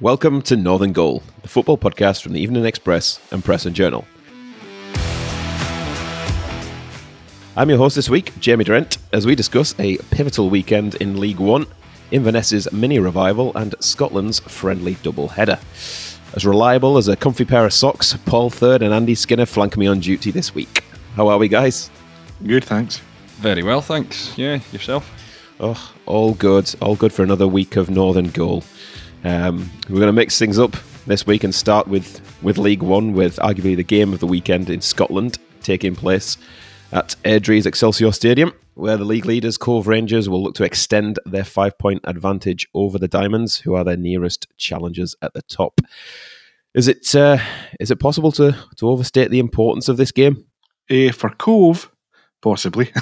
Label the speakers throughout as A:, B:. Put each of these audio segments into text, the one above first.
A: Welcome to Northern Goal, the football podcast from the Evening Express and Press and Journal. I'm your host this week, Jamie Durent, as we discuss a pivotal weekend in League One, Inverness's mini revival, and Scotland's friendly double header. As reliable as a comfy pair of socks, Paul Third and Andy Skinner flank me on duty this week. How are we, guys?
B: Good, thanks.
C: Very well, thanks. Yeah, yourself?
A: Oh, all good. All good for another week of Northern Goal. Um, we're going to mix things up this week and start with, with League One, with arguably the game of the weekend in Scotland taking place at Airdrie's Excelsior Stadium, where the league leaders Cove Rangers will look to extend their five point advantage over the Diamonds, who are their nearest challengers at the top. Is it uh, is it possible to, to overstate the importance of this game?
B: Uh, for Cove, possibly.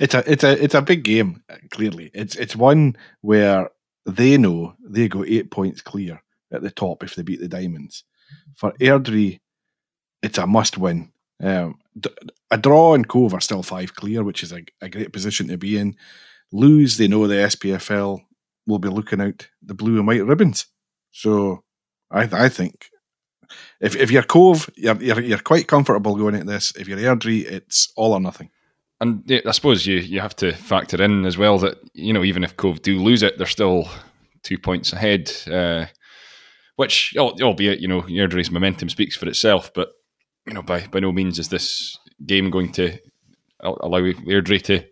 B: it's a it's a it's a big game. Clearly, it's it's one where they know they go eight points clear at the top if they beat the Diamonds. For Airdrie, it's a must win. Um, a draw and Cove are still five clear, which is a, a great position to be in. Lose, they know the SPFL will be looking out the blue and white ribbons. So I, I think if, if you're Cove, you're, you're, you're quite comfortable going at this. If you're Airdrie, it's all or nothing.
C: And I suppose you, you have to factor in as well that, you know, even if Cove do lose it, they're still two points ahead, uh, which, albeit, you know, Airdrie's momentum speaks for itself, but, you know, by, by no means is this game going to allow Airdrie to,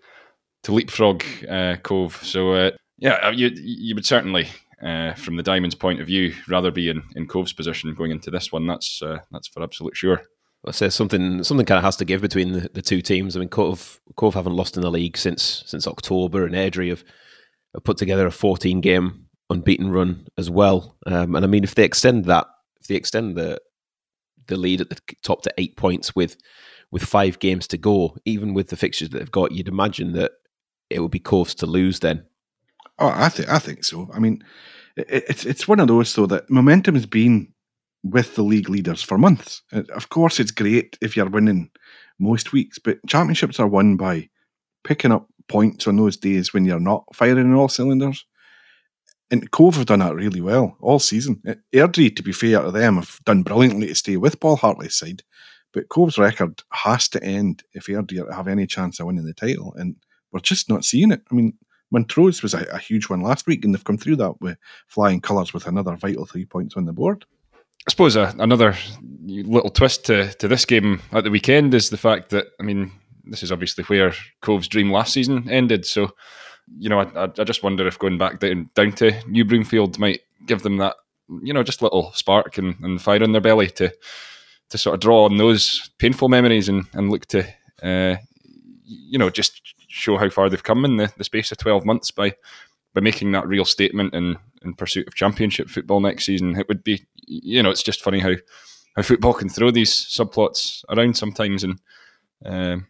C: to leapfrog uh, Cove. So, uh, yeah, uh, you, you would certainly, uh, from the Diamonds' point of view, rather be in, in Cove's position going into this one. That's uh, that's for absolute sure.
A: I say something something kind of has to give between the, the two teams. I mean, Cove, Cove haven't lost in the league since since October, and Airdrie have, have put together a 14 game unbeaten run as well. Um, and I mean, if they extend that, if they extend the the lead at the top to eight points with with five games to go, even with the fixtures that they've got, you'd imagine that it would be Cove's to lose then.
B: Oh, I think I think so. I mean, it, it's it's one of those though that momentum has been with the league leaders for months. Uh, of course, it's great if you're winning most weeks, but championships are won by picking up points on those days when you're not firing all cylinders. And Cove have done that really well all season. Airdrie, to be fair to them, have done brilliantly to stay with Paul Hartley's side. But Cove's record has to end if Airdrie have any chance of winning the title. And we're just not seeing it. I mean, Montrose was a, a huge one last week, and they've come through that with flying colours with another vital three points on the board.
C: I suppose another little twist to, to this game at the weekend is the fact that, I mean, this is obviously where Cove's dream last season ended. So, you know, I, I just wonder if going back down, down to New Broomfield might give them that, you know, just little spark and, and fire in their belly to to sort of draw on those painful memories and, and look to, uh, you know, just show how far they've come in the, the space of 12 months by by making that real statement in, in pursuit of championship football next season. It would be, you know, it's just funny how, how football can throw these subplots around sometimes, and um,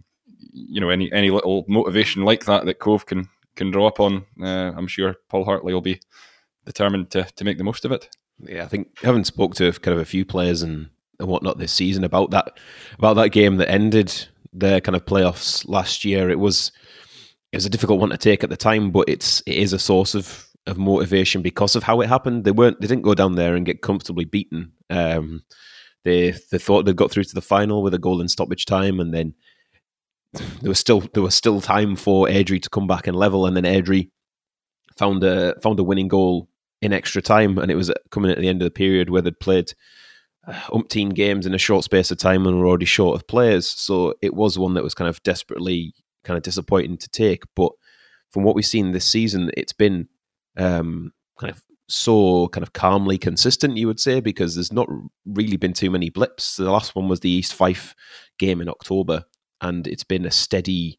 C: you know, any any little motivation like that that Cove can can draw upon, uh, I'm sure Paul Hartley will be determined to to make the most of it.
A: Yeah, I think having spoke to kind of a few players and, and whatnot this season about that about that game that ended their kind of playoffs last year, it was it was a difficult one to take at the time, but it's it is a source of of motivation because of how it happened. They weren't they didn't go down there and get comfortably beaten. Um, they they thought they got through to the final with a goal in stoppage time, and then there was still there was still time for Airdrie to come back and level, and then Airdrie found a found a winning goal in extra time, and it was coming at the end of the period where they'd played uh, umpteen games in a short space of time and were already short of players. So it was one that was kind of desperately kind of disappointing to take. But from what we've seen this season, it's been um, kind of so kind of calmly consistent, you would say, because there's not really been too many blips. The last one was the East Fife game in October, and it's been a steady,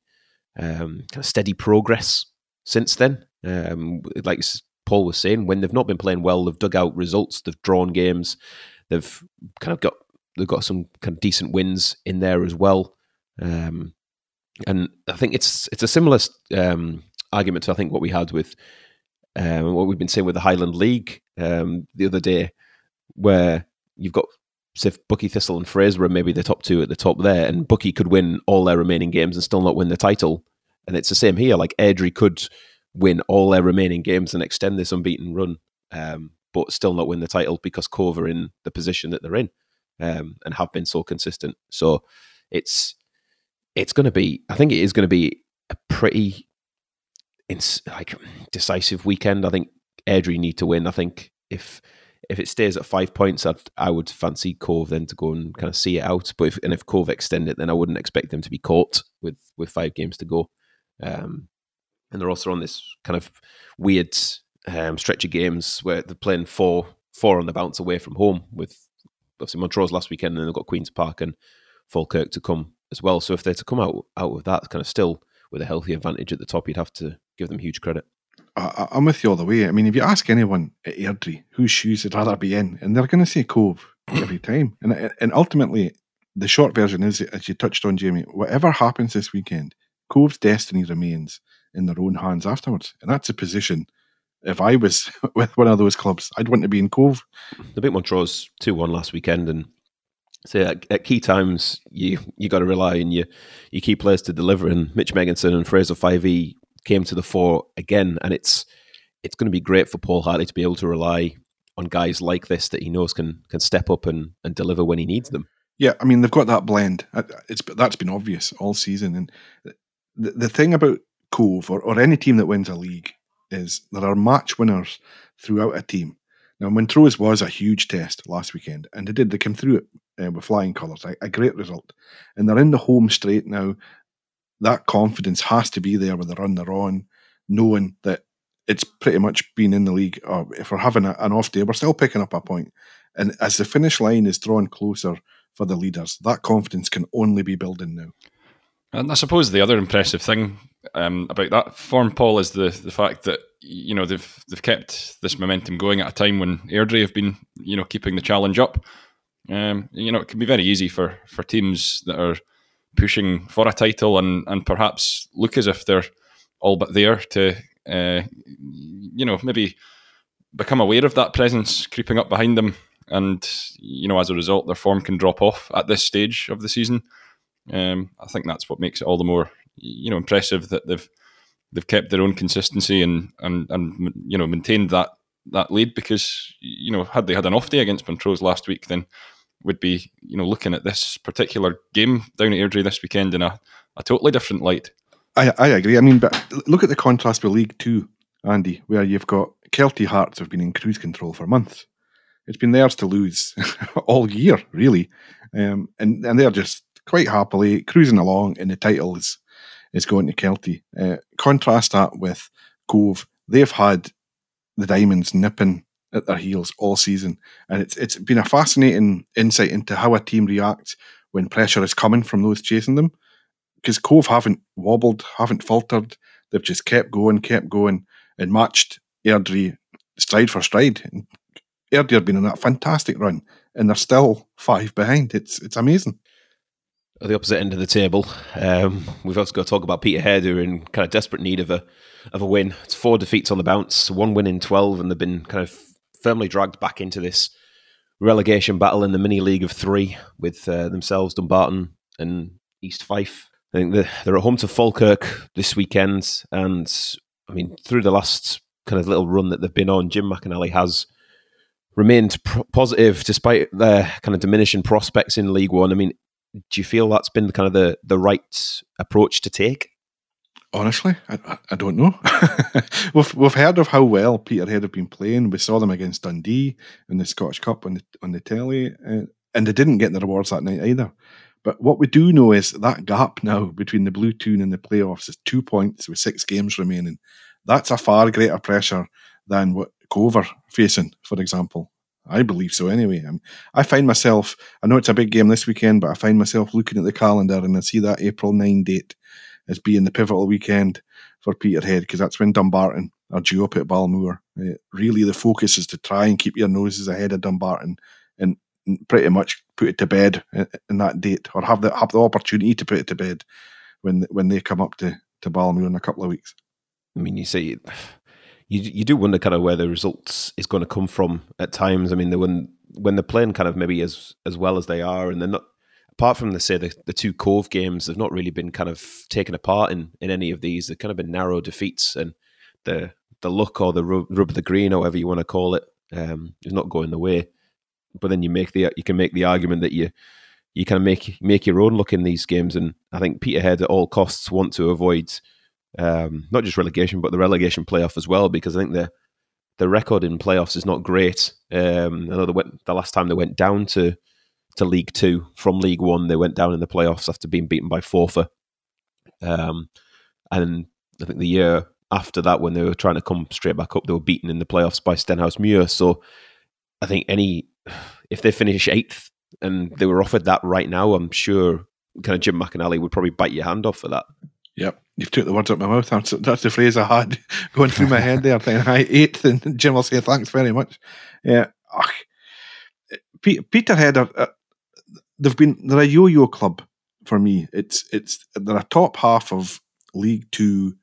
A: um, kind of steady progress since then. Um, like Paul was saying, when they've not been playing well, they've dug out results, they've drawn games, they've kind of got they've got some kind of decent wins in there as well. Um, and I think it's it's a similar um, argument to I think what we had with um, what we've been saying with the Highland League um, the other day, where you've got say Buckie Thistle and Fraser are maybe the top two at the top there, and Buckie could win all their remaining games and still not win the title. And it's the same here. Like Airdrie could win all their remaining games and extend this unbeaten run. Um, but still not win the title because Cove are in the position that they're in um, and have been so consistent. So it's it's going to be. I think it is going to be a pretty ins- like decisive weekend. I think Airdrie need to win. I think if if it stays at five points, I'd, I would fancy Cove then to go and kind of see it out. But if and if Cove extend it, then I wouldn't expect them to be caught with with five games to go. Um, and they're also on this kind of weird um, stretch of games where they're playing four four on the bounce away from home with obviously Montrose last weekend, and then they've got Queens Park and Falkirk to come as well. So if they're to come out out with that kind of still with a healthy advantage at the top, you'd have to give them huge credit.
B: I, am with you all the way. I mean, if you ask anyone at Airdrie whose shoes they'd rather be in, and they're going to say Cove every time. And and ultimately, the short version is, as you touched on, Jamie, whatever happens this weekend, Cove's destiny remains in their own hands afterwards. And that's a position. If I was with one of those clubs, I'd want to be in Cove.
A: The big Montrose 2 1 last weekend. And so at, at, key times, you you got to rely on your, your key players to deliver. And Mitch Megginson and Fraser Fyvie came to the fore again. And it's it's going to be great for Paul Hartley to be able to rely on guys like this that he knows can can step up and, and deliver when he needs them.
B: Yeah, I mean they've got that blend. It's that's been obvious all season, and the, the thing about Cove or, or any team that wins a league is there are match winners throughout a team. Now, Montrose was a huge test last weekend, and they did. They came through it uh, with flying colours, a, a, great result. And they're in the home straight now. That confidence has to be there with the run they're on, knowing that it's pretty much been in the league. Or if we're having a, an off day, we're still picking up a point. And as the finish line is drawn closer for the leaders, that confidence can only be building now.
C: And I suppose the other impressive thing um, about that form, Paul, is the the fact that you know they've they've kept this momentum going at a time when Airdrie have been you know keeping the challenge up. Um, you know, it can be very easy for for teams that are pushing for a title and and perhaps look as if they're all but there to uh, you know maybe become aware of that presence creeping up behind them, and you know as a result their form can drop off at this stage of the season. Um, I think that's what makes it all the more you know impressive that they've they've kept their own consistency and and and you know maintained that that lead because you know had they had an off day against Montrose last week then would be you know looking at this particular game down at Airdrie this weekend in a, a totally different light.
B: I, I agree. I mean, but look at the contrast with League Two, Andy, where you've got Kelty Hearts have been in cruise control for months. It's been theirs to lose all year, really, um, and and they're just quite happily cruising along, and the title is is going to Kelty. Uh, contrast that with Cove. They've had the Diamonds nipping at their heels all season, and it's it's been a fascinating insight into how a team reacts when pressure is coming from those chasing them. Because Cove haven't wobbled, haven't faltered. They've just kept going, kept going, and matched Airdrie stride for stride. And Airdrie have been on that fantastic run, and they're still five behind. It's it's amazing
A: at the opposite end of the table. Um, we've also got to talk about Peterhead, who are in kind of desperate need of a of a win. It's four defeats on the bounce, one win in twelve, and they've been kind of firmly dragged back into this relegation battle in the mini league of three with uh, themselves, Dumbarton and East Fife. I think they're, at home to Falkirk this weekend, and I mean through the last kind of little run that they've been on, Jim McInally has remained positive despite their kind of diminishing prospects in League One. I mean, do you feel that's been kind of the the right approach to take?
B: Honestly, I, I don't know. we've we've heard of how well Peterhead have been playing. We saw them against Dundee in the Scottish Cup on the on the telly, uh, and they didn't get the rewards that night either. But what we do know is that gap now between the Blue Toon and the playoffs is two points with six games remaining. That's a far greater pressure than what Cover facing, for example. I believe so anyway. I'm, I find myself, I know it's a big game this weekend, but I find myself looking at the calendar and I see that April 9 date as being the pivotal weekend for Peterhead because that's when Dumbarton are due up at Balmoor. Uh, really, the focus is to try and keep your noses ahead of Dumbarton and pretty much put it to bed in, in that date or have the, have the opportunity to put it to bed when when they come up to, to Balmoor in a couple of weeks.
A: I mean, you say you you do wonder kind of where the results is going to come from at times. I mean, when when they're playing kind of maybe as as well as they are, and they're not apart from the say the, the two Cove games, they've not really been kind of taken apart in in any of these. They've kind of been narrow defeats, and the the luck or the rub, rub the green, however you want to call it, Um, it's not going the way. But then you make the you can make the argument that you you kind of make make your own look in these games, and I think Peterhead at all costs want to avoid um, not just relegation but the relegation playoff as well because I think the the record in playoffs is not great. Um, I know they went, the last time they went down to to League Two from League One, they went down in the playoffs after being beaten by Forfar. Um, and I think the year after that, when they were trying to come straight back up, they were beaten in the playoffs by Stenhousemuir. So I think any if they finish eighth and they were offered that right now, I'm sure kind of Jim McInally would probably bite your hand off for that.
B: Yep, you've took the words out of my mouth. That's, the phrase I had going through my head there. Saying, "Hi, eighth," and Jim will say, "Thanks very much." Yeah, Ugh. Peterhead uh, they've been they're a yo-yo club for me. It's it's they're a top half of League Two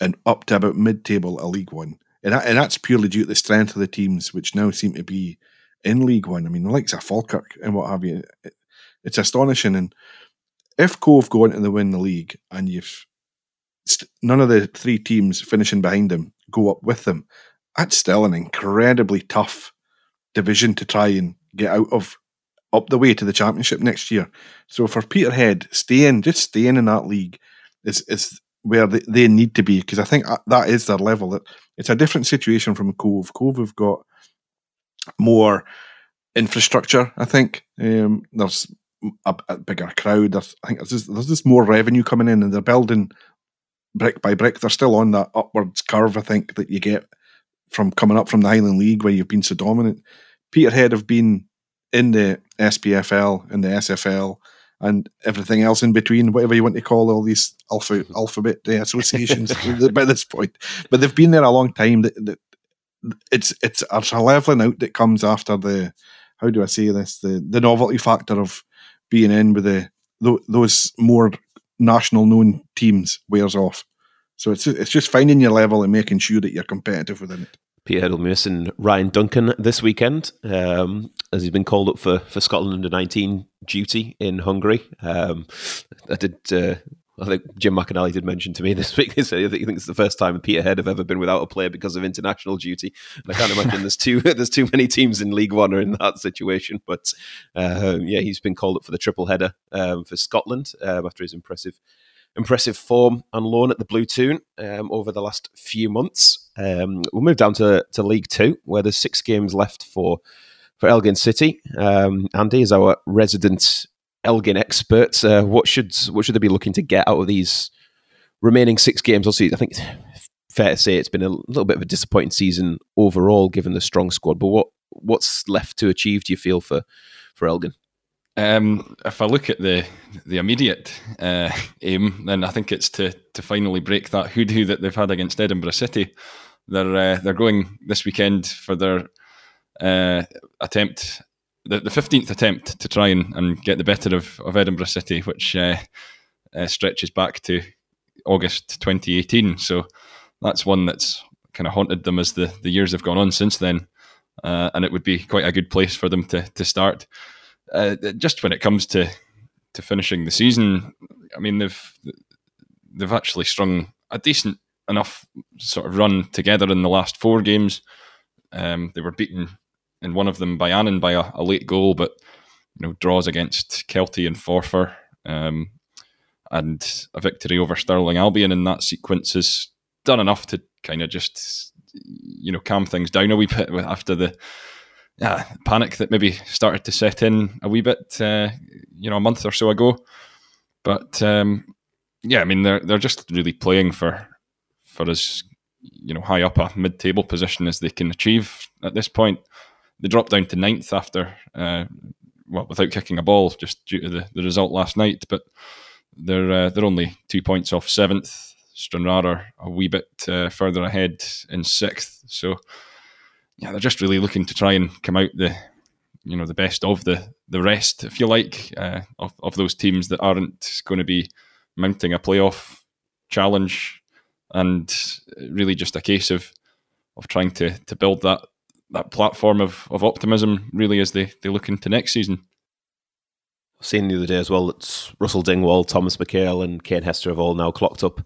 B: and up to about mid-table of League One, and that, and that's purely due to the strength of the teams, which now seem to be in League One. I mean, the likes of Falkirk and what have you. It, it's astonishing. And if Cove go into the win the league and you've st- none of the three teams finishing behind them go up with them, that's still an incredibly tough division to try and get out of up the way to the championship next year. So for Peterhead, staying just staying in that league is is where they, they need to be because I think that is their level. That it's a different situation from Cove. Cove have got more infrastructure. I think um, there's a, a, bigger crowd. There's, I think there's just, there's just more revenue coming in, and they're building brick by brick. They're still on that upwards curve. I think that you get from coming up from the Highland League where you've been so dominant. Peterhead have been in the SPFL and the SFL and everything else in between, whatever you want to call all these alpha, alphabet uh, associations by this point. But they've been there a long time. It's it's a leveling out that comes after the how do I say this the the novelty factor of being in with the those more national known teams wears off. So it's it's just finding your level and making sure that you're competitive within it.
A: Peter Edel and Ryan Duncan this weekend, um, as he's been called up for, for Scotland under 19 duty in Hungary. Um, I did uh, I think Jim McInally did mention to me this week. He said he thinks it's the first time Peterhead have ever been without a player because of international duty. And I can't imagine there's too there's too many teams in League One are in that situation. But uh, yeah, he's been called up for the triple header um, for Scotland um, after his impressive impressive form on loan at the Blue Toon um, over the last few months. Um, we'll move down to to League Two, where there's six games left for for Elgin City. Um, Andy is our resident Elgin expert. Uh, what should what should they be looking to get out of these remaining six games? Obviously, I think it's fair to say it's been a little bit of a disappointing season overall, given the strong squad. But what what's left to achieve? Do you feel for for Elgin?
C: Um, if I look at the the immediate uh, aim, then I think it's to to finally break that hoodoo that they've had against Edinburgh City. They're uh, they're going this weekend for their uh, attempt the, 15th attempt to try and, and get the better of, of Edinburgh City, which uh, uh, stretches back to August 2018. So that's one that's kind of haunted them as the, the years have gone on since then. Uh, and it would be quite a good place for them to, to start. Uh, just when it comes to, to finishing the season, I mean, they've, they've actually strung a decent enough sort of run together in the last four games. Um, they were beaten in one of them by Annan by a, a, late goal, but you know draws against Kelty and Forfar, um, and a victory over Stirling Albion in that sequence has done enough to kind of just you know calm things down a wee bit after the uh, panic that maybe started to set in a wee bit, uh, you know, a month or so ago. But um, yeah, I mean they're they're just really playing for for as you know high up a mid table position as they can achieve at this point they dropped down to ninth after, uh, well, without kicking a ball, just due to the, the result last night. But they're uh, they're only two points off seventh. Stranraer a wee bit uh, further ahead in sixth. So yeah, they're just really looking to try and come out the you know the best of the the rest, if you like, uh, of of those teams that aren't going to be mounting a playoff challenge, and really just a case of of trying to to build that that platform of, of optimism really as they, they look into next season.
A: I've seen the other day as well that Russell Dingwall, Thomas McHale, and Kane Hester have all now clocked up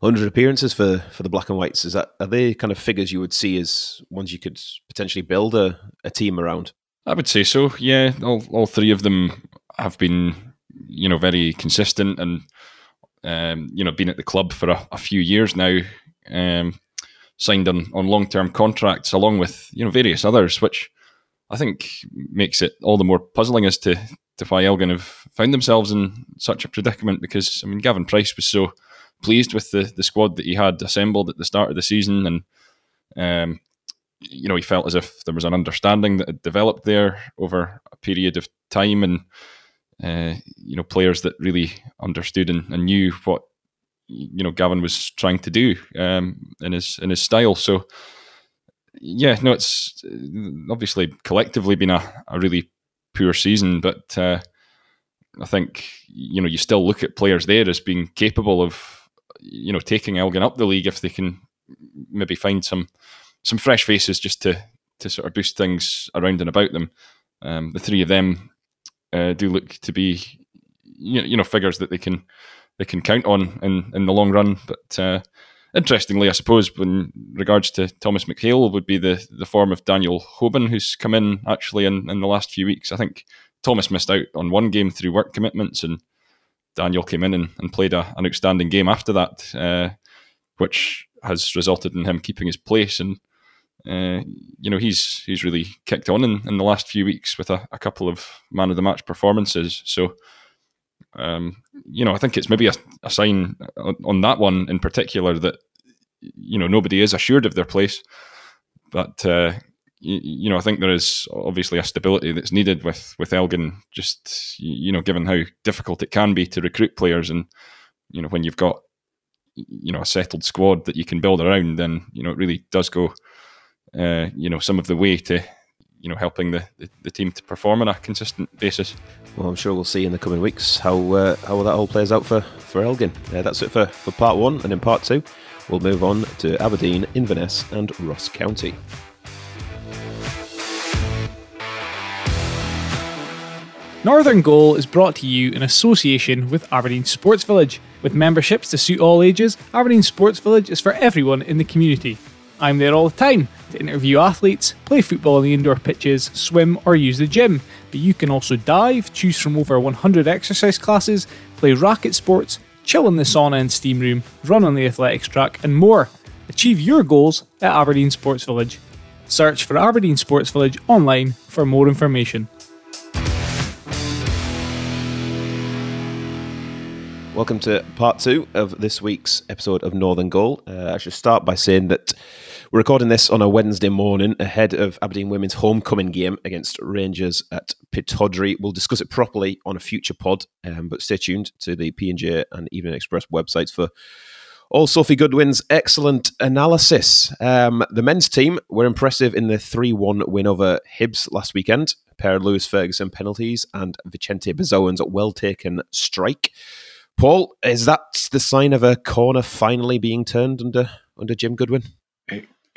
A: 100 appearances for for the Black and Whites. Is that are they kind of figures you would see as ones you could potentially build a, a team around?
C: I would say so. Yeah, all all three of them have been you know very consistent and um, you know been at the club for a, a few years now. Um, signed on, on long term contracts along with you know various others, which I think makes it all the more puzzling as to, to why Elgin have found themselves in such a predicament. Because I mean, Gavin Price was so pleased with the, the squad that he had assembled at the start of the season, and um, you know he felt as if there was an understanding that had developed there over a period of time, and uh, you know players that really understood and, and, knew what you know Gavin was trying to do um, in his in his style. So yeah, no, it's uh, obviously collectively been a, a really poor season, but uh, I think you know you still look at players there as being capable of you know taking Elgin up the league if they can maybe find some some fresh faces just to to sort of boost things around and about them. Um, the three of them uh, do look to be you know figures that they can they can count on in in the long run, but. Uh, interestingly, I suppose, in regards to Thomas McHale, would be the, the form of Daniel Hoban, who's come in actually in, in the last few weeks. I think Thomas missed out on one game through work commitments, and Daniel came in and, and played a, an outstanding game after that, uh, which has resulted in him keeping his place. And uh, you know he's he's really kicked on in, in the last few weeks with a, a couple of man of the match performances. So um, you know, I think it's maybe a, a sign on, on, that one in particular that you know nobody is assured of their place, but uh, you, you, know, I think there is obviously a stability that's needed with with Elgin. Just you know, given how difficult it can be to recruit players, and you know, when you've got you know a settled squad that you can build around, then you know it really does go uh, you know some of the way to you know helping the, the, the, team to perform on a consistent basis.
A: Well, I'm sure we'll see in the coming weeks how uh, how that all plays out for for Elgin. Uh, that's it for for part one, and in part two, we'll move on to Aberdeen, Inverness, and Ross County.
D: Northern Goal is brought to you in association with Aberdeen Sports Village. With memberships to suit all ages, Aberdeen Sports Village is for everyone in the community. I'm there all the time to interview athletes, play football on the indoor pitches, swim, or use the gym. But you can also dive, choose from over 100 exercise classes, play racket sports, chill in the sauna and steam room, run on the athletics track, and more. Achieve your goals at Aberdeen Sports Village. Search for Aberdeen Sports Village online for more information.
A: Welcome to part two of this week's episode of Northern Goal. Uh, I should start by saying that we're recording this on a Wednesday morning ahead of Aberdeen women's homecoming game against Rangers at Pittodrie. We'll discuss it properly on a future pod, um, but stay tuned to the P&J and Evening Express websites for all Sophie Goodwin's excellent analysis. Um, the men's team were impressive in the 3 1 win over Hibs last weekend. A pair of Lewis Ferguson penalties and Vicente Besuijen's well taken strike. Paul, is that the sign of a corner finally being turned under under Jim Goodwin?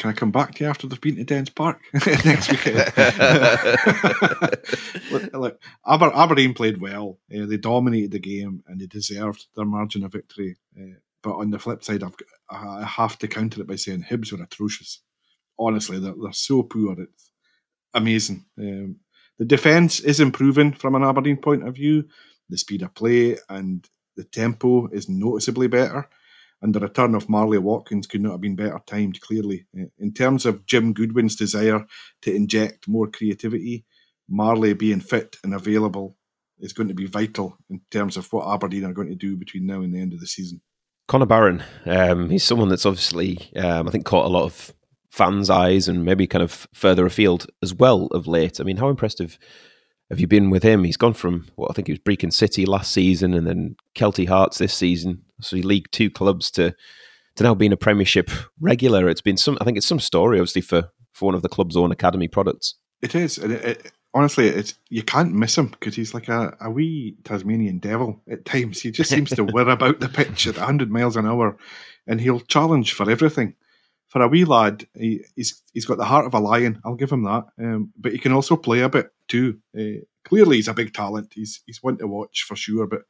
B: Can I come back to you after they've been to Dens Park next weekend? look, Aber- Aberdeen played well. Uh, they dominated the game and they deserved their margin of victory. Uh, but on the flip side, I've, I have to counter it by saying Hibs were atrocious. Honestly, they're, they're so poor. It's amazing. Um, the defence is improving from an Aberdeen point of view. The speed of play and the tempo is noticeably better and the return of Marley Watkins could not have been better timed, clearly. Uh, in terms of Jim Goodwin's desire to inject more creativity, Marley being fit and available is going to be vital in terms of what Aberdeen are going to do between now and the end of the season.
A: Connor Barron, um, he's someone that's obviously, um, I think, caught a lot of fans' eyes and maybe kind of further afield as well of late. I mean, how impressed have, have you been with him? He's gone from what I think it was Brechin City last season and then Kelty Hearts this season so he League Two clubs to to now being a Premiership regular. It's been some. I think it's some story, obviously, for for one of the club's own academy products.
B: It is, and it, it, honestly, it's you can't miss him because he's like a, a wee Tasmanian devil at times. He just seems to whir about the pitch at 100 miles an hour, and he'll challenge for everything. For a wee lad, he, he's he's got the heart of a lion. I'll give him that. Um, but he can also play a bit too. Uh, clearly he's a big talent. He's he's one to watch for sure. But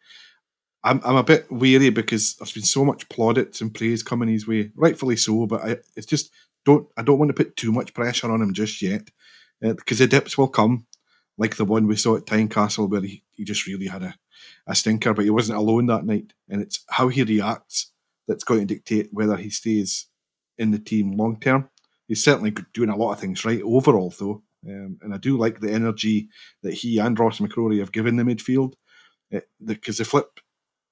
B: I'm I'm a bit weary because there's been so much plaudits and praise coming his way, rightfully so. But I, it's just don't I don't want to put too much pressure on him just yet because uh, the dips will come, like the one we saw at Tynecastle where he, he just really had a, a stinker, but he wasn't alone that night. And it's how he reacts that's going to dictate whether he stays in the team long term. He's certainly doing a lot of things right overall, though. Um, and I do like the energy that he and Ross McCrorie have given the midfield. Because uh, the, the flip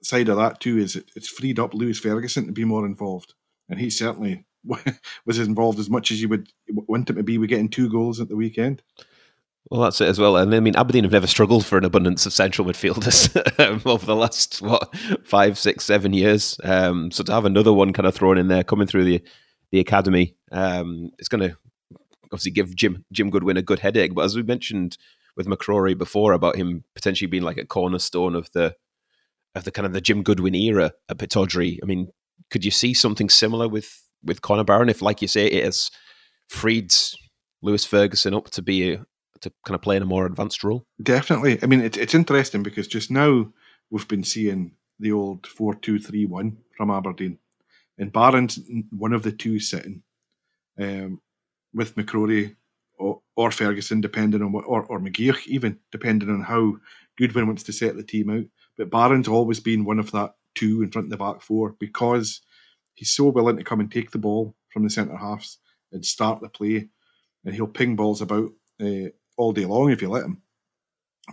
B: side of that, too, is it, it's freed up Lewis Ferguson to be more involved. And he certainly was involved as much as you would want him to be with getting two goals at the weekend.
A: Well, that's it as well. And I mean, Aberdeen have never struggled for an abundance of central midfielders um, over the last what five, six, seven years. Um, so to have another one kind of thrown in there, coming through the the academy, um, it's going to obviously give Jim Jim Goodwin a good headache. But as we mentioned with McCrorie before about him potentially being like a cornerstone of the of the kind of the Jim Goodwin era at Pittodrie, I mean, could you see something similar with with Connor Barron if, like you say, it has freed Lewis Ferguson up to be a, to kind of play in a more advanced role?
B: Definitely. I mean, it, it's interesting because just now we've been seeing the old four two three one from Aberdeen, and Barron's one of the two sitting um, with McCrorie or, or, Ferguson, depending on what, or, or McGeouch even, depending on how Goodwin wants to set the team out. But Barron's always been one of that two in front of the back four because he's so willing to come and take the ball from the centre halves and start the play, and he'll ping balls about uh, all day long if you let him.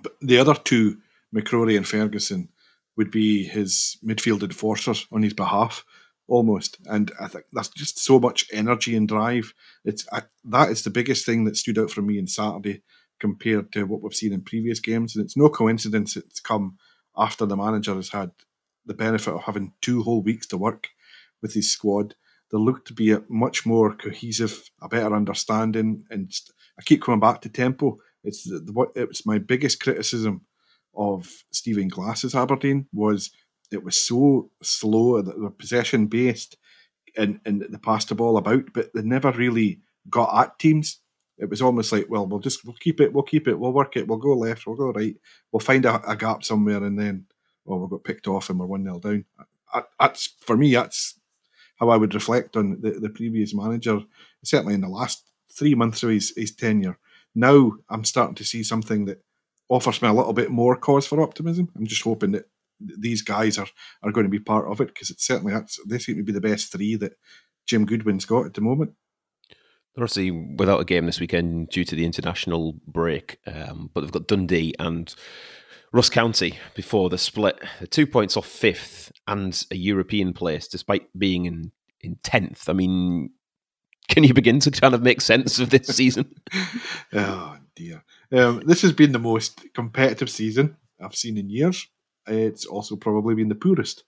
B: But the other two, McCrorie and Ferguson, would be his midfield enforcers on his behalf, almost. And I think that's just so much energy and drive. It's I, that is the biggest thing that stood out for me on Saturday compared to what we've seen in previous games. And it's no coincidence it's come after the manager has had the benefit of having two whole weeks to work with his squad. There looked to be a much more cohesive, a better understanding, and I keep coming back to tempo. It's the, the, it was my biggest criticism of Stephen Glass's Aberdeen was it was so slow that the possession based and and they passed the ball about, but they never really got at teams. It was almost like, well, we'll just we'll keep it, we'll keep it, we'll work it, we'll go left, we'll go right, we'll find a, a gap somewhere, and then well, we'll get picked off and we're one 0 down. That's for me. That's how I would reflect on the, the previous manager, certainly in the last three months of his, his tenure. Now I'm starting to see something that offers me a little bit more cause for optimism. I'm just hoping that these guys are, are going to be part of it because it's certainly that's, they seem to be the best three that Jim Goodwin's got at the moment.
A: They're obviously without a game this weekend due to the international break, um, but they've got Dundee and Ross County before the split. Two points off fifth and a European place, despite being in in tenth. I mean, can you begin to kind of make sense of this season?
B: oh dear, um, this has been the most competitive season I've seen in years. It's also probably been the poorest.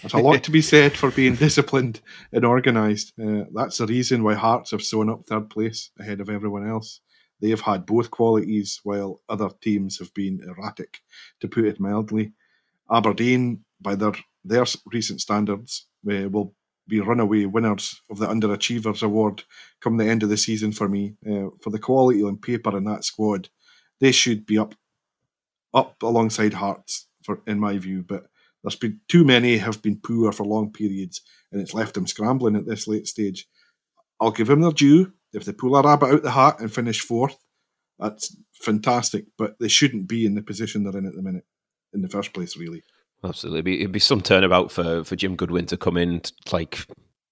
B: There's a lot to be said for being disciplined and organised. Uh, that's the reason why Hearts have sewn up third place ahead of everyone else. They have had both qualities, while other teams have been erratic, to put it mildly. Aberdeen, by their their recent standards, uh, will be runaway winners of the Underachievers Award come the end of the season for me. Uh, for the quality on paper in that squad, they should be up up alongside Hearts, for in my view. But there's been too many have been poor for long periods, and it's left them scrambling at this late stage. I'll give them their due. If they pull a rabbit out the hat and finish fourth, that's fantastic. But they shouldn't be in the position they're in at the minute, in the first place, really.
A: Absolutely, it'd be, it'd be some turnabout for for Jim Goodwin to come in like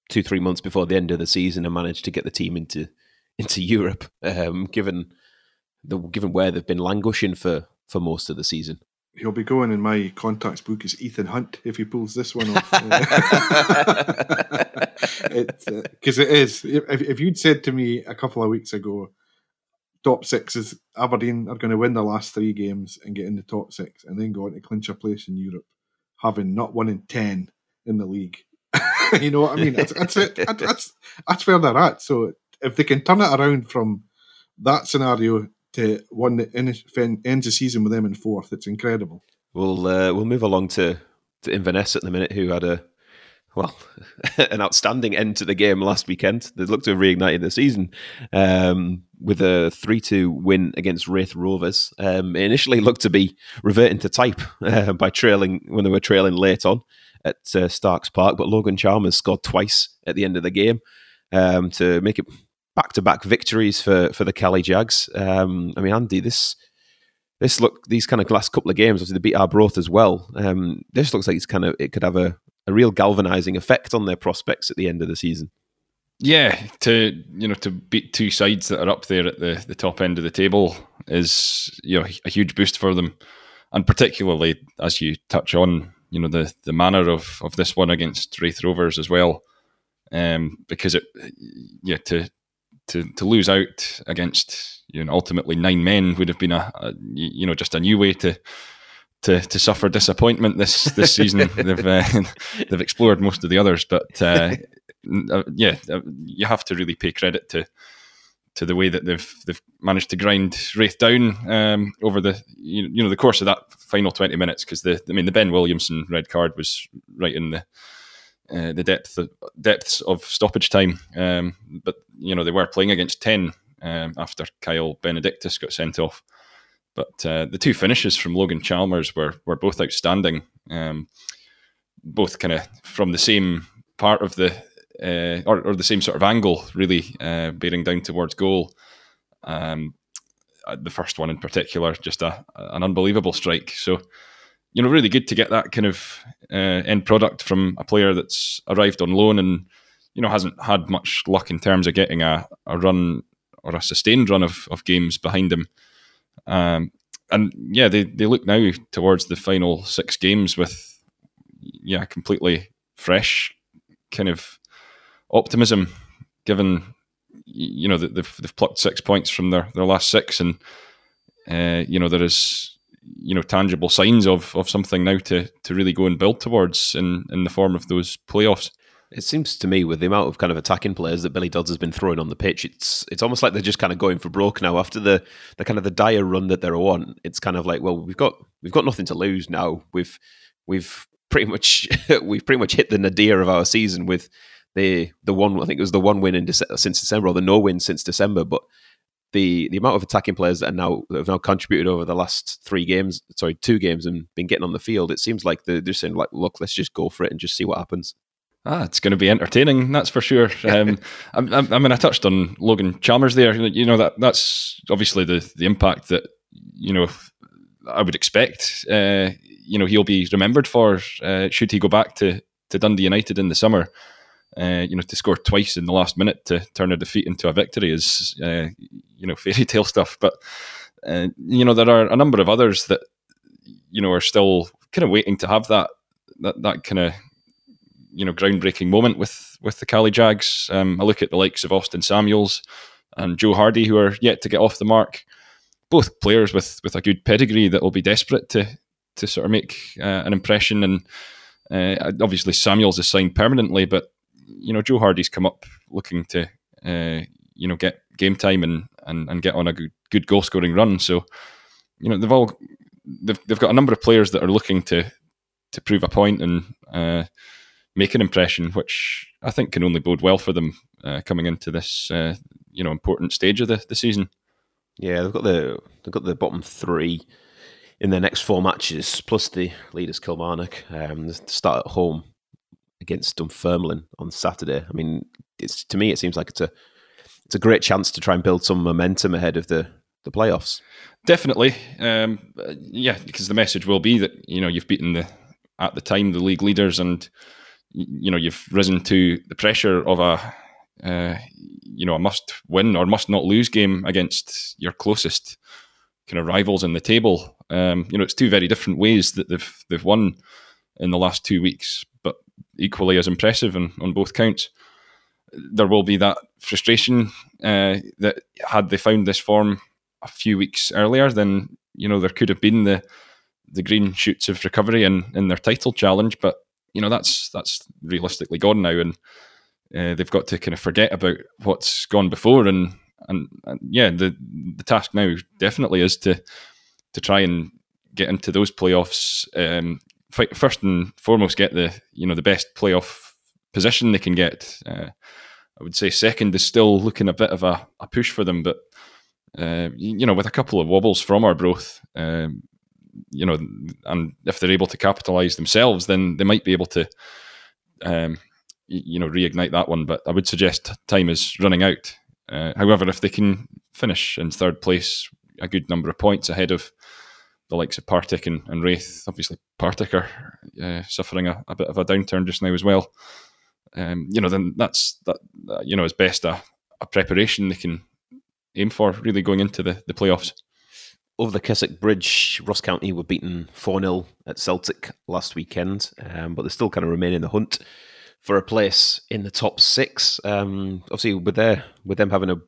A: two three months before the end of the season and manage to get the team into into Europe. Um, given the given where they've been languishing for for most of the season
B: he'll be going in my contacts book as Ethan Hunt if he pulls this one off. Because uh, it is. If, if you'd said to me a couple of weeks ago, top six is Aberdeen are going to win the last three games and get in the top six and then go on to clinch a place in Europe, having not one in ten in the league. you know what I mean? That's, that's it. That's, that's where they're at. So if they can turn it around from that scenario to one that ends the season with them in fourth. It's incredible.
A: We'll uh, we'll move along to to Inverness at the minute, who had a well, an outstanding end to the game last weekend. They looked to have reignited the season um, with a 3 2 win against Raith Rovers. Um, it initially looked to be reverting to type uh, by trailing when they were trailing late on at uh, Starks Park, but Logan Chalmers scored twice at the end of the game um, to make it back to back victories for, for the Cali Jags. Um, I mean, Andy, this. This look, these kind of last couple of games, obviously they beat Arbroath as well. Um, this looks like it's kind of it could have a, a real galvanizing effect on their prospects at the end of the season.
C: Yeah, to you know to beat two sides that are up there at the, the top end of the table is you know a huge boost for them, and particularly as you touch on you know the the manner of of this one against Raith Rovers as well, um, because it yeah to to to lose out against you know ultimately nine men would have been a, a you know just a new way to to, to suffer disappointment this this season. they've uh, they've explored most of the others, but uh, uh, yeah, uh, you have to really pay credit to to the way that they've they've managed to grind Raith down um, over the you, you know the course of that final twenty minutes because the I mean the Ben Williamson red card was right in the uh, the depth of, depths of stoppage time, um, but you know they were playing against ten um, after Kyle Benedictus got sent off. But uh, the two finishes from Logan Chalmers were were both outstanding. Um, both kind of from the same part of the uh, or, or, the same sort of angle, really uh, bearing down towards goal. Um, uh, the first one in particular, just a, an unbelievable strike. So, you know, really good to get that kind of uh, end product from a player that's arrived on loan and you know hasn't had much luck in terms of getting a, a run or a sustained run of, of games behind him. Um, and yeah, they, they look now towards the final six games with yeah, completely fresh kind of optimism, given you know that they've they've plucked six points from their, their last six, and uh, you know there is you know tangible signs of of something now to to really go and build towards in in the form of those playoffs.
A: It seems to me with the amount of kind of attacking players that Billy Dodds has been throwing on the pitch, it's it's almost like they're just kind of going for broke now after the the kind of the dire run that they're on. It's kind of like, well, we've got we've got nothing to lose now. We've we've pretty much we've pretty much hit the nadir of our season with the the one I think it was the one win in Dece- since December or the no win since December, but the the amount of attacking players that are now that have now contributed over the last three games, sorry, two games, and been getting on the field, it seems like they're just saying like, look, let's just go for it and just see what happens.
C: Ah, it's going to be entertaining, that's for sure. Um, I, I, mean, I touched on Logan Chalmers there. You know that that's obviously the the impact that you know I would expect. Uh, you know he'll be remembered for uh, should he go back to to Dundee United in the summer. Uh, you know, to score twice in the last minute to turn a defeat into a victory is, uh, you know, fairy tale stuff. But uh, you know, there are a number of others that you know are still kind of waiting to have that that that kind of you know groundbreaking moment with with the Cali Jags. Um, I look at the likes of Austin Samuels and Joe Hardy, who are yet to get off the mark. Both players with with a good pedigree that will be desperate to to sort of make uh, an impression. And uh, obviously Samuels is signed permanently, but you know Joe Hardy's come up looking to uh, you know get game time and, and and get on a good good goal scoring run. So you know they've all they've they've got a number of players that are looking to to prove a point and uh, make an impression, which I think can only bode well for them uh, coming into this uh, you know important stage of the, the season.
A: Yeah, they've got the they've got the bottom three in their next four matches, plus the leaders Kilmarnock. Um, start at home against Dunfermline on Saturday. I mean, it's to me it seems like it's a it's a great chance to try and build some momentum ahead of the the playoffs.
C: Definitely, um, yeah, because the message will be that you know you've beaten the at the time the league leaders and you know you've risen to the pressure of a uh, you know a must win or must not lose game against your closest kind of rivals in the table. Um, you know it's two very different ways that they've they've won in the last two weeks, equally as impressive on, on both counts. There will be that frustration uh, that had they found this form a few weeks earlier, then you know there could have been the the green shoots of recovery in, in their title challenge. But you know that's that's realistically gone now, and uh, they've got to kind of forget about what's gone before. And, and, and yeah, the the task now definitely is to to try and get into those playoffs. Um, first and foremost, get the you know the best playoff position they can get. Uh, I would say second is still looking a bit of a, a push for them, but uh, you know, with a couple of wobbles from Arbroath, um, you know, and if they're able to capitalise themselves, then they might be able to, um, you know, reignite that one. But I would suggest time is running out. Uh, however, if they can finish in third place, a good number of points ahead of the likes of Partick and, and Raith, obviously Partick are uh, suffering a, a, bit of a downturn just now as well. Um, you know, then that's that. You know, is best a, a preparation they can aim for, really going into the, the playoffs
A: over the Kessock Bridge, Ross County were beaten 4 0 at Celtic last weekend, um, but they still kind of remain in the hunt for a place in the top six. Um, obviously, with their with them having a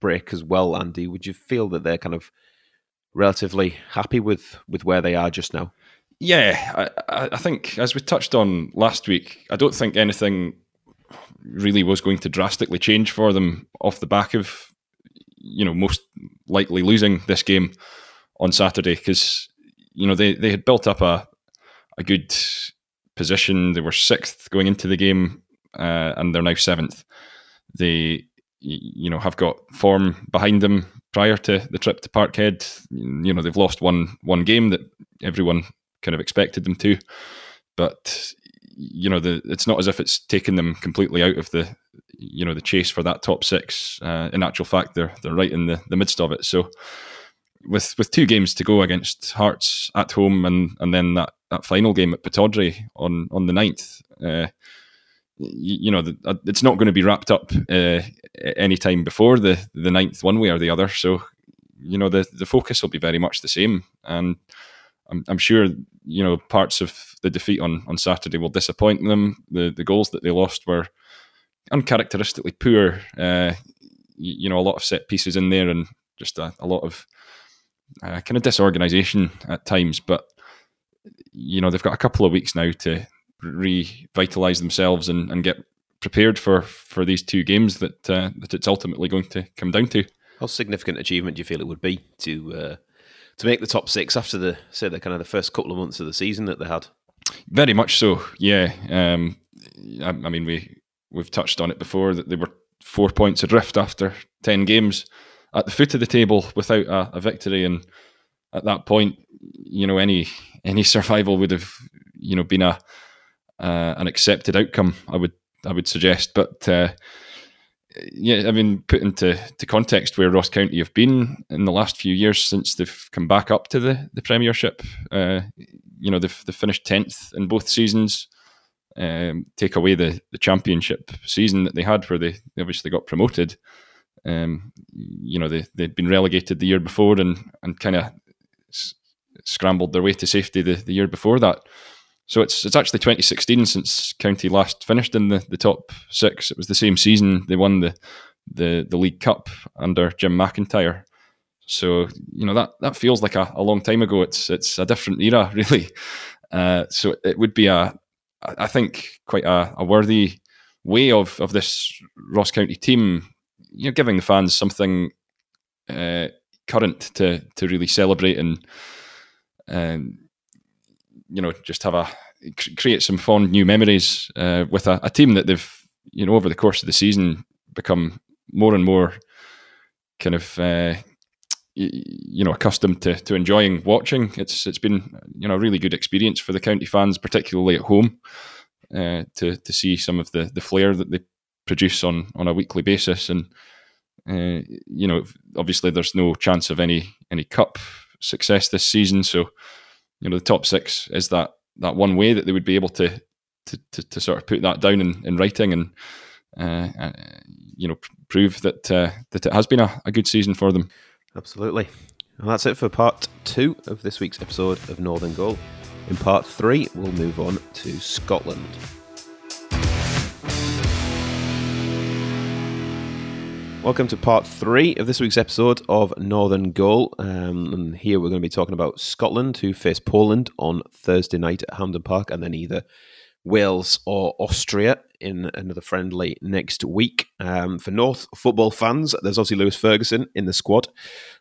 A: break as well, Andy, would you feel that they're kind of relatively happy with with where they are just now?
C: Yeah, I, I think as we touched on last week, I don't think anything really was going to drastically change for them off the back of you know most likely losing this game on Saturday because you know they, they had built up a a good position. They were sixth going into the game, uh, and they're now seventh. They you know have got form behind them prior to the trip to Parkhead. You know they've lost one one game that everyone kind of expected them to, but you know the it's not as if it's taken them completely out of the you know the chase for that top six. Uh, in actual fact, they're they're right in the, the midst of it. So with with two games to go against Hearts at home and and then that, that final game at Pittodrie on on the 9th, uh, you, know uh, it's not going to be wrapped up uh, any time before the the 9th, one way or the other. So you know the the focus will be very much the same, and I'm, I'm sure you know parts of the defeat on on Saturday will disappoint them. The the goals that they lost were uncharacteristically poor. Uh, you, you, know, a lot of set pieces in there and just a, a lot of uh, kind of disorganization at times. But you know, they've got a couple of weeks now to revitalize themselves and, and get prepared for for these two games that uh, that it's ultimately going to come down to.
A: How significant achievement do you feel it would be to uh, to make the top six after the say the kind of the first couple of months of the season that they had?
C: Very much so. Yeah. Um, I, I mean, we we've touched on it before that they were four points adrift after 10 games at the foot of the table without a, a victory. And at that point, you know, any any survival would have, you know, been a uh, an accepted outcome. I would I would suggest, but uh, yeah, I mean, put into to context where Ross County have been in the last few years since they've come back up to the the Premiership. Uh, you know, they've, they've finished tenth in both seasons um, take away the, the championship season that they had, where they, obviously got promoted. Um, you know, they, they'd been relegated the year before and, and kind of s- scrambled their way to safety the, the year before that. So it's it's actually 2016 since County last finished in the, the top six. It was the same season they won the, the, the League Cup under Jim McIntyre. So you know that that feels like a, a long time ago. It's it's a different era, really. Uh, so it would be a, I think quite a, a, worthy way of of this Ross County team, you know, giving the fans something uh, current to to really celebrate and and you know just have a create some fond new memories uh, with a, a, team that they've you know over the course of the season become more and more kind of uh, you know accustomed to to enjoying watching. It's it's been you know a really good experience for the county fans, particularly at home, uh, to to see some of the the flair that they produce on on a weekly basis. And uh, you know, obviously, there's no chance of any any cup success this season. So you know, the top six is that that one way that they would be able to to to, to sort of put that down in, in writing and. Uh, uh you know, prove that uh, that it has been a, a good season for them.
A: Absolutely. And that's it for part two of this week's episode of Northern Goal. In part three, we'll move on to Scotland. Welcome to part three of this week's episode of Northern Goal. Um, and here we're going to be talking about Scotland, who face Poland on Thursday night at Hampden Park, and then either Wales or Austria in another friendly next week. Um, for North football fans, there's obviously Lewis Ferguson in the squad,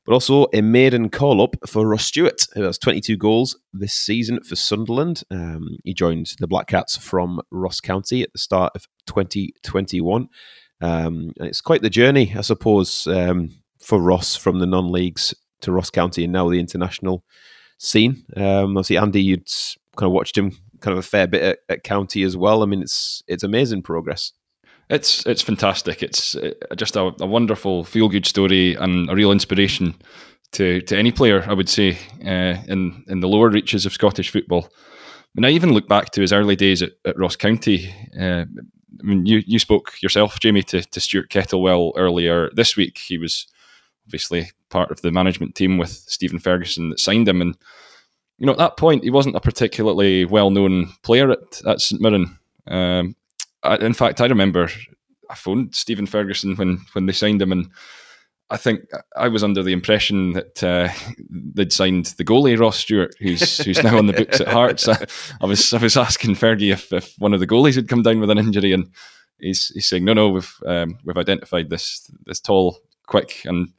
A: but also a maiden call up for Ross Stewart, who has 22 goals this season for Sunderland. Um, he joined the Black Cats from Ross County at the start of 2021. Um, and it's quite the journey, I suppose, um, for Ross from the non leagues to Ross County and now the international scene. Um, obviously, Andy, you'd kind of watched him kind of a fair bit at, at County as well. I mean, it's it's amazing progress.
C: It's it's fantastic. It's uh, just a, a wonderful feel good story and a real inspiration to to any player. I would say uh, in in the lower reaches of Scottish football. And I even look back to his early days at, at Ross County. Uh, I mean, you you spoke yourself, Jamie, to, to Stuart Kettlewell earlier this week. He was obviously part of the management team with Stephen Ferguson that signed him, and you know, at that point, he wasn't a particularly well-known player at, at St Mirren. Um, I, in fact, I remember I phoned Stephen Ferguson when when they signed him, and I think I was under the impression that uh, they'd signed the goalie Ross Stewart, who's who's now on the books at Hearts. I, I, was I was asking Fergie if, if one of the goalies had come down with an injury, and he's he's saying no, no, we've um, we've identified this this tall, quick, and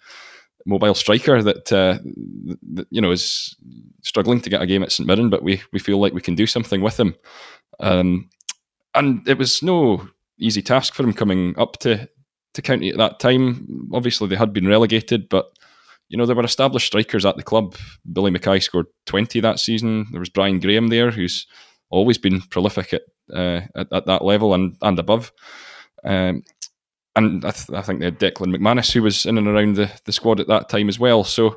C: mobile striker that, uh, that, you know is struggling to get a game at St Mirren, but we we feel like we can do something with him. Um, and it was no easy task for him coming up to to county at that time. Obviously, they had been relegated, but you know there were established strikers at the club. Billy Mackay scored twenty that season. There was Brian Graham there, who's always been prolific at uh, at, at, that level and and above. Um, and I, th- I, think they had Declan McManus who was in and around the, the squad at that time as well. So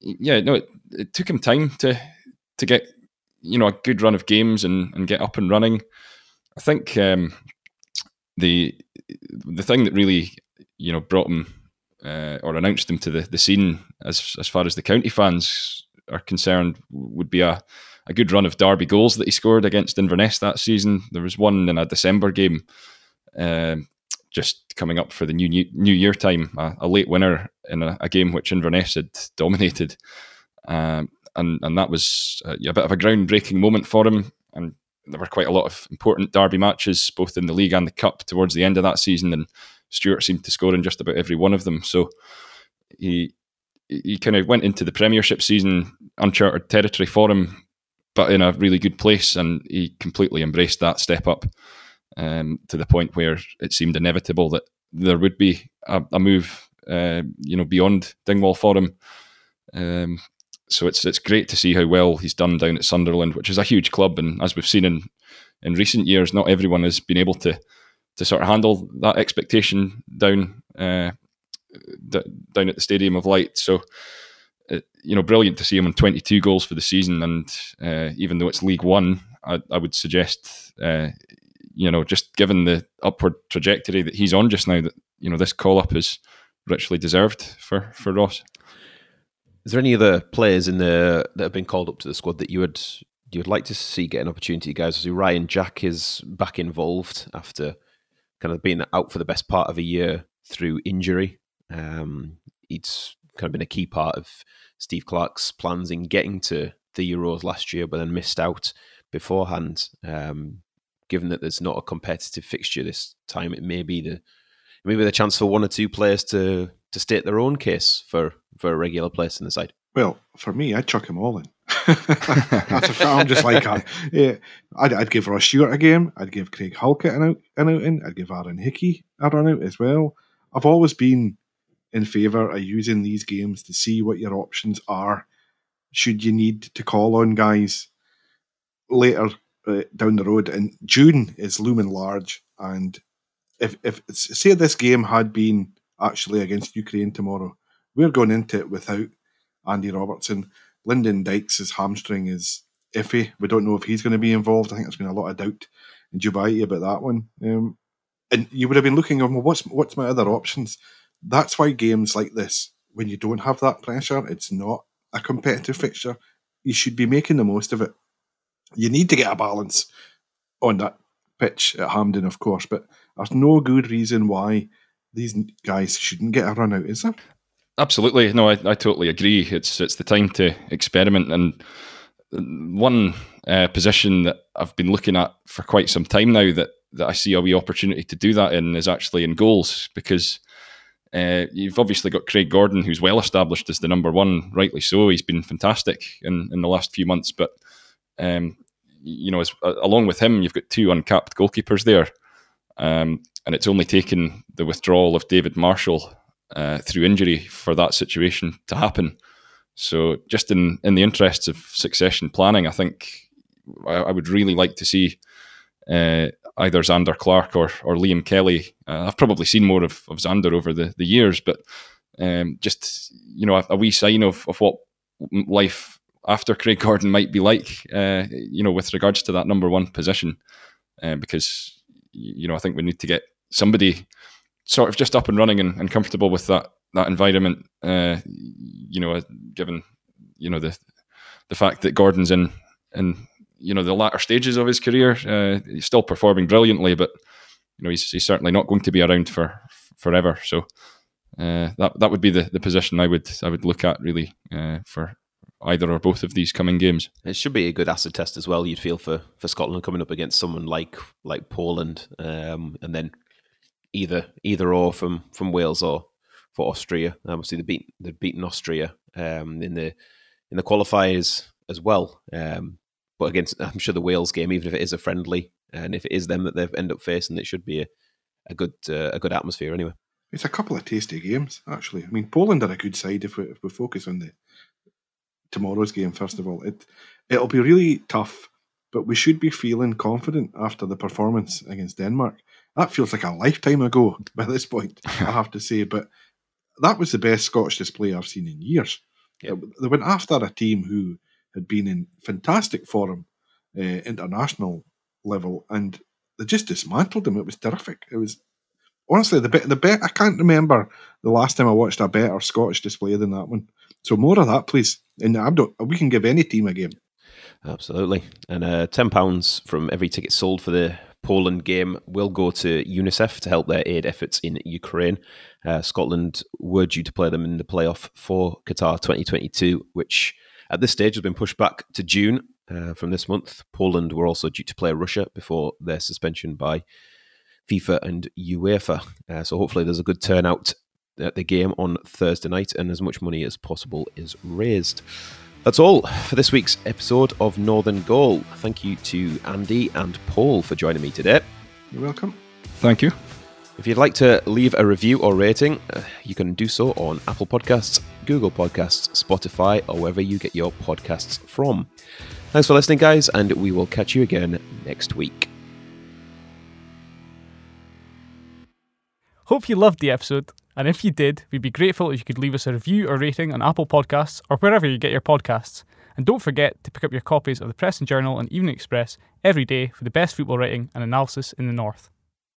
C: yeah, no, it, it took him time to to get you know a good run of games and, and get up and running. I think um, the the thing that really you know brought him uh, or announced him to the, the scene as as far as the county fans are concerned would be a, a good run of derby goals that he scored against Inverness that season. There was one in a December game. Um, just coming up for the new new, new year time, a, a late winner in a, a, game which Inverness had dominated, um, and and that was a, a, bit of a groundbreaking moment for him. And there were quite a lot of important derby matches, both in the league and the cup, towards the end of that season, and Stewart seemed to score in just about every one of them. So he he kind of went into the Premiership season uncharted territory for him, but in a really good place, and he completely embraced that step up um, to the point where it seemed inevitable that there would be a, a move, uh, you know, beyond Dingwall for him. Um, so it's it's great to see how well he's done down at Sunderland, which is a huge club, and as we've seen in in recent years, not everyone has been able to to sort of handle that expectation down uh, d- down at the Stadium of Light. So. Uh, you know, brilliant to see him on 22 goals for the season, and uh, even though it's League One, I, I would suggest uh, you know, just given the upward trajectory that he's on just now, that you know this call up is richly deserved for for Ross.
A: Is there any other players in the that have been called up to the squad that you would you would like to see get an opportunity, guys? Ryan Jack is back involved after kind of being out for the best part of a year through injury. Um, it's kind of been a key part of Steve Clarke's plans in getting to the Euros last year, but then missed out beforehand. Um, given that there's not a competitive fixture this time, it may be the maybe the chance for one or two players to to state their own case for for a regular place in the side.
B: Well, for me, I'd chuck them all in. I'm just like that. Yeah, I'd, I'd, give Ross Stewart a game. I'd give Craig Halkett an out, an out in. I'd give Aaron Hickey a run out as well. I've always been in favour of using these games to see what your options are. Should you need to call on guys later uh, down the road, and June is looming large. And if if say this game had been actually against Ukraine tomorrow, we're going into it without Andy Robertson. Lyndon Dykes' hamstring is iffy. We don't know if he's going to be involved. I think there's been a lot of doubt in Dubai about that one. Um, and you would have been looking at well, what's what's my other options? That's why games like this, when you don't have that pressure, it's not a competitive fixture. You should be making the most of it you need to get a balance on that pitch at Hampden, of course, but there's no good reason why these guys shouldn't get a run out, is there?
C: Absolutely. No, I, I totally agree. It's it's the time to experiment. And one uh, position that I've been looking at for quite some time now that that I see a wee opportunity to do that in is actually in goals because uh, you've obviously got Craig Gordon, who's well established as the number one, rightly so. He's been fantastic in, in the last few months, but um, you know, as, uh, along with him, you've got two uncapped goalkeepers there, um, and it's only taken the withdrawal of David Marshall uh, through injury for that situation to happen. So, just in in the interests of succession planning, I think I, I would really like to see uh, either Zander Clark or or Liam Kelly. Uh, I've probably seen more of, of Zander over the, the years, but um, just you know a, a, wee sign of, of what life after Craig Gordon might be like, uh, you know, with regards to that number one position, uh, because you know I think we need to get somebody sort of just up and running and, and comfortable with that that environment. Uh, you know, given you know the the fact that Gordon's in in you know the latter stages of his career. Uh, he's still performing brilliantly, but you know he's, he's certainly not going to be around for forever. So uh, that that would be the, the position I would I would look at really uh, for either or both of these coming games.
A: It should be a good acid test as well. You'd feel for, for Scotland coming up against someone like like Poland, um, and then either either or from from Wales or for Austria. Obviously, they beat they've beaten Austria um, in the in the qualifiers as well. Um, but against, I'm sure the Wales game, even if it is a friendly, and if it is them that they end up facing, it should be a, a good uh, a good atmosphere anyway.
B: It's a couple of tasty games, actually. I mean, Poland are a good side if we, if we focus on the tomorrow's game. First of all, it it'll be really tough, but we should be feeling confident after the performance against Denmark. That feels like a lifetime ago by this point, I have to say. But that was the best Scottish display I've seen in years. They went after a team who had been in fantastic form, uh, international level, and they just dismantled them. It was terrific. It was honestly the bet. The bet. I can't remember the last time I watched a better Scottish display than that one. So more of that, please. And I don't. We can give any team a game.
A: Absolutely. And uh, ten pounds from every ticket sold for the Poland game will go to UNICEF to help their aid efforts in Ukraine. Uh, Scotland were due to play them in the playoff for Qatar 2022, which at this stage has been pushed back to June uh, from this month. Poland were also due to play Russia before their suspension by FIFA and UEFA. Uh, so hopefully there's a good turnout at the game on Thursday night and as much money as possible is raised. That's all for this week's episode of Northern Goal. Thank you to Andy and Paul for joining me today.
B: You're welcome.
C: Thank you.
A: If you'd like to leave a review or rating, uh, you can do so on Apple Podcasts, Google Podcasts, Spotify, or wherever you get your podcasts from. Thanks for listening, guys, and we will catch you again next week.
D: Hope you loved the episode, and if you did, we'd be grateful if you could leave us a review or rating on Apple Podcasts or wherever you get your podcasts. And don't forget to pick up your copies of the Press and Journal and Evening Express every day for the best football writing and analysis in the North.